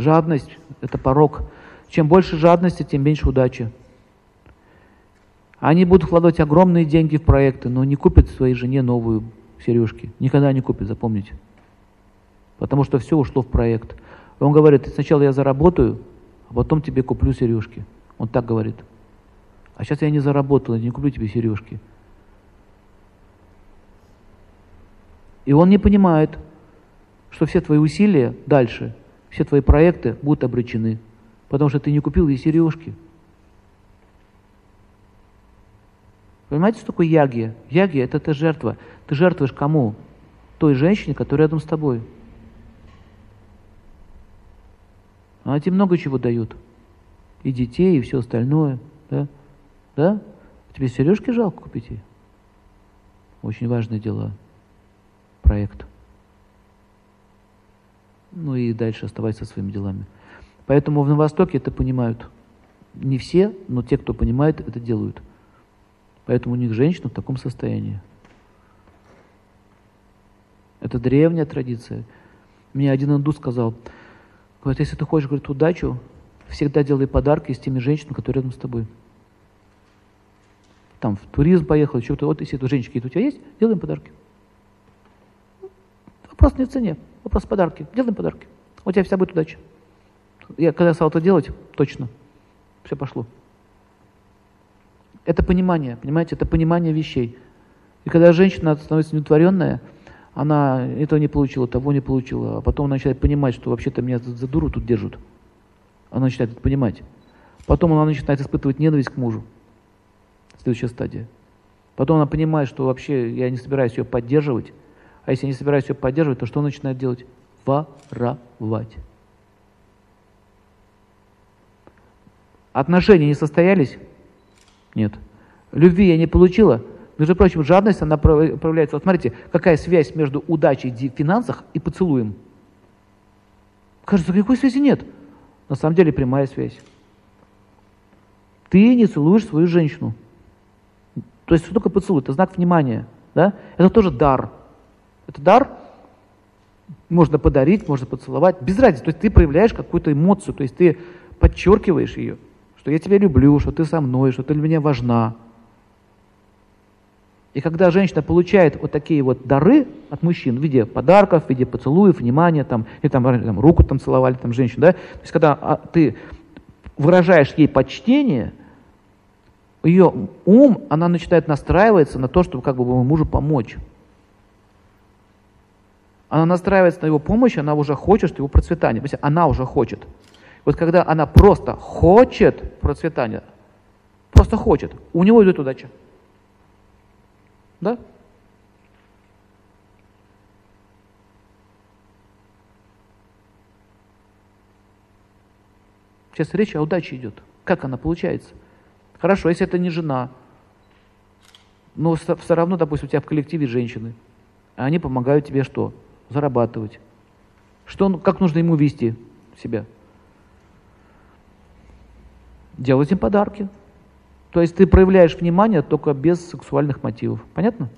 Жадность – это порог. Чем больше жадности, тем меньше удачи. Они будут вкладывать огромные деньги в проекты, но не купят своей жене новую сережки. Никогда не купят, запомните. Потому что все ушло в проект. Он говорит, сначала я заработаю, а потом тебе куплю сережки. Он так говорит. А сейчас я не заработал, я не куплю тебе сережки. И он не понимает, что все твои усилия дальше, все твои проекты будут обречены, потому что ты не купил ей сережки. Понимаете, что такое ягия? Ягия – это ты жертва. Ты жертвуешь кому? Той женщине, которая рядом с тобой. Она тебе много чего дает. И детей, и все остальное. Да? Да? Тебе сережки жалко купить ей? Очень важные дела. Проект. Ну и дальше оставайся своими делами. Поэтому на Востоке это понимают. Не все, но те, кто понимает, это делают. Поэтому у них женщина в таком состоянии. Это древняя традиция. Мне один индус сказал, говорит, если ты хочешь, говорит, удачу, всегда делай подарки с теми женщинами, которые рядом с тобой. Там в туризм поехал, еще то вот если это женщины у тебя есть, делаем подарки. Вопрос не в цене, вопрос в подарке. Делаем подарки. У тебя вся будет удача. Я когда стал это делать, точно, все пошло. Это понимание, понимаете, это понимание вещей. И когда женщина становится неудовлетворенная, она этого не получила, того не получила, а потом она начинает понимать, что вообще-то меня за дуру тут держат. Она начинает это понимать. Потом она начинает испытывать ненависть к мужу. Следующая стадия. Потом она понимает, что вообще я не собираюсь ее поддерживать. А если не собираюсь ее поддерживать, то что она начинает делать? Воровать. Отношения не состоялись? Нет. Любви я не получила. Между прочим, жадность, она проявляется. Вот смотрите, какая связь между удачей в финансах и поцелуем. Кажется, какой связи нет. На самом деле прямая связь. Ты не целуешь свою женщину. То есть что такое поцелуй? Это знак внимания. Да? Это тоже дар. Это дар можно подарить, можно поцеловать. Без разницы. То есть ты проявляешь какую-то эмоцию, то есть ты подчеркиваешь ее что я тебя люблю, что ты со мной, что ты для меня важна. И когда женщина получает вот такие вот дары от мужчин в виде подарков, в виде поцелуев, внимания, там, или там, там руку там целовали там женщину, да, то есть когда а, ты выражаешь ей почтение, ее ум, она начинает настраиваться на то, чтобы как бы мужу помочь. Она настраивается на его помощь, она уже хочет его процветания. Она уже хочет. Вот когда она просто хочет процветания, просто хочет, у него идет удача. Да? Сейчас речь о удаче идет. Как она получается? Хорошо, если это не жена, но все равно, допустим, у тебя в коллективе женщины, а они помогают тебе что? Зарабатывать. Что, как нужно ему вести себя? делать им подарки. То есть ты проявляешь внимание только без сексуальных мотивов. Понятно?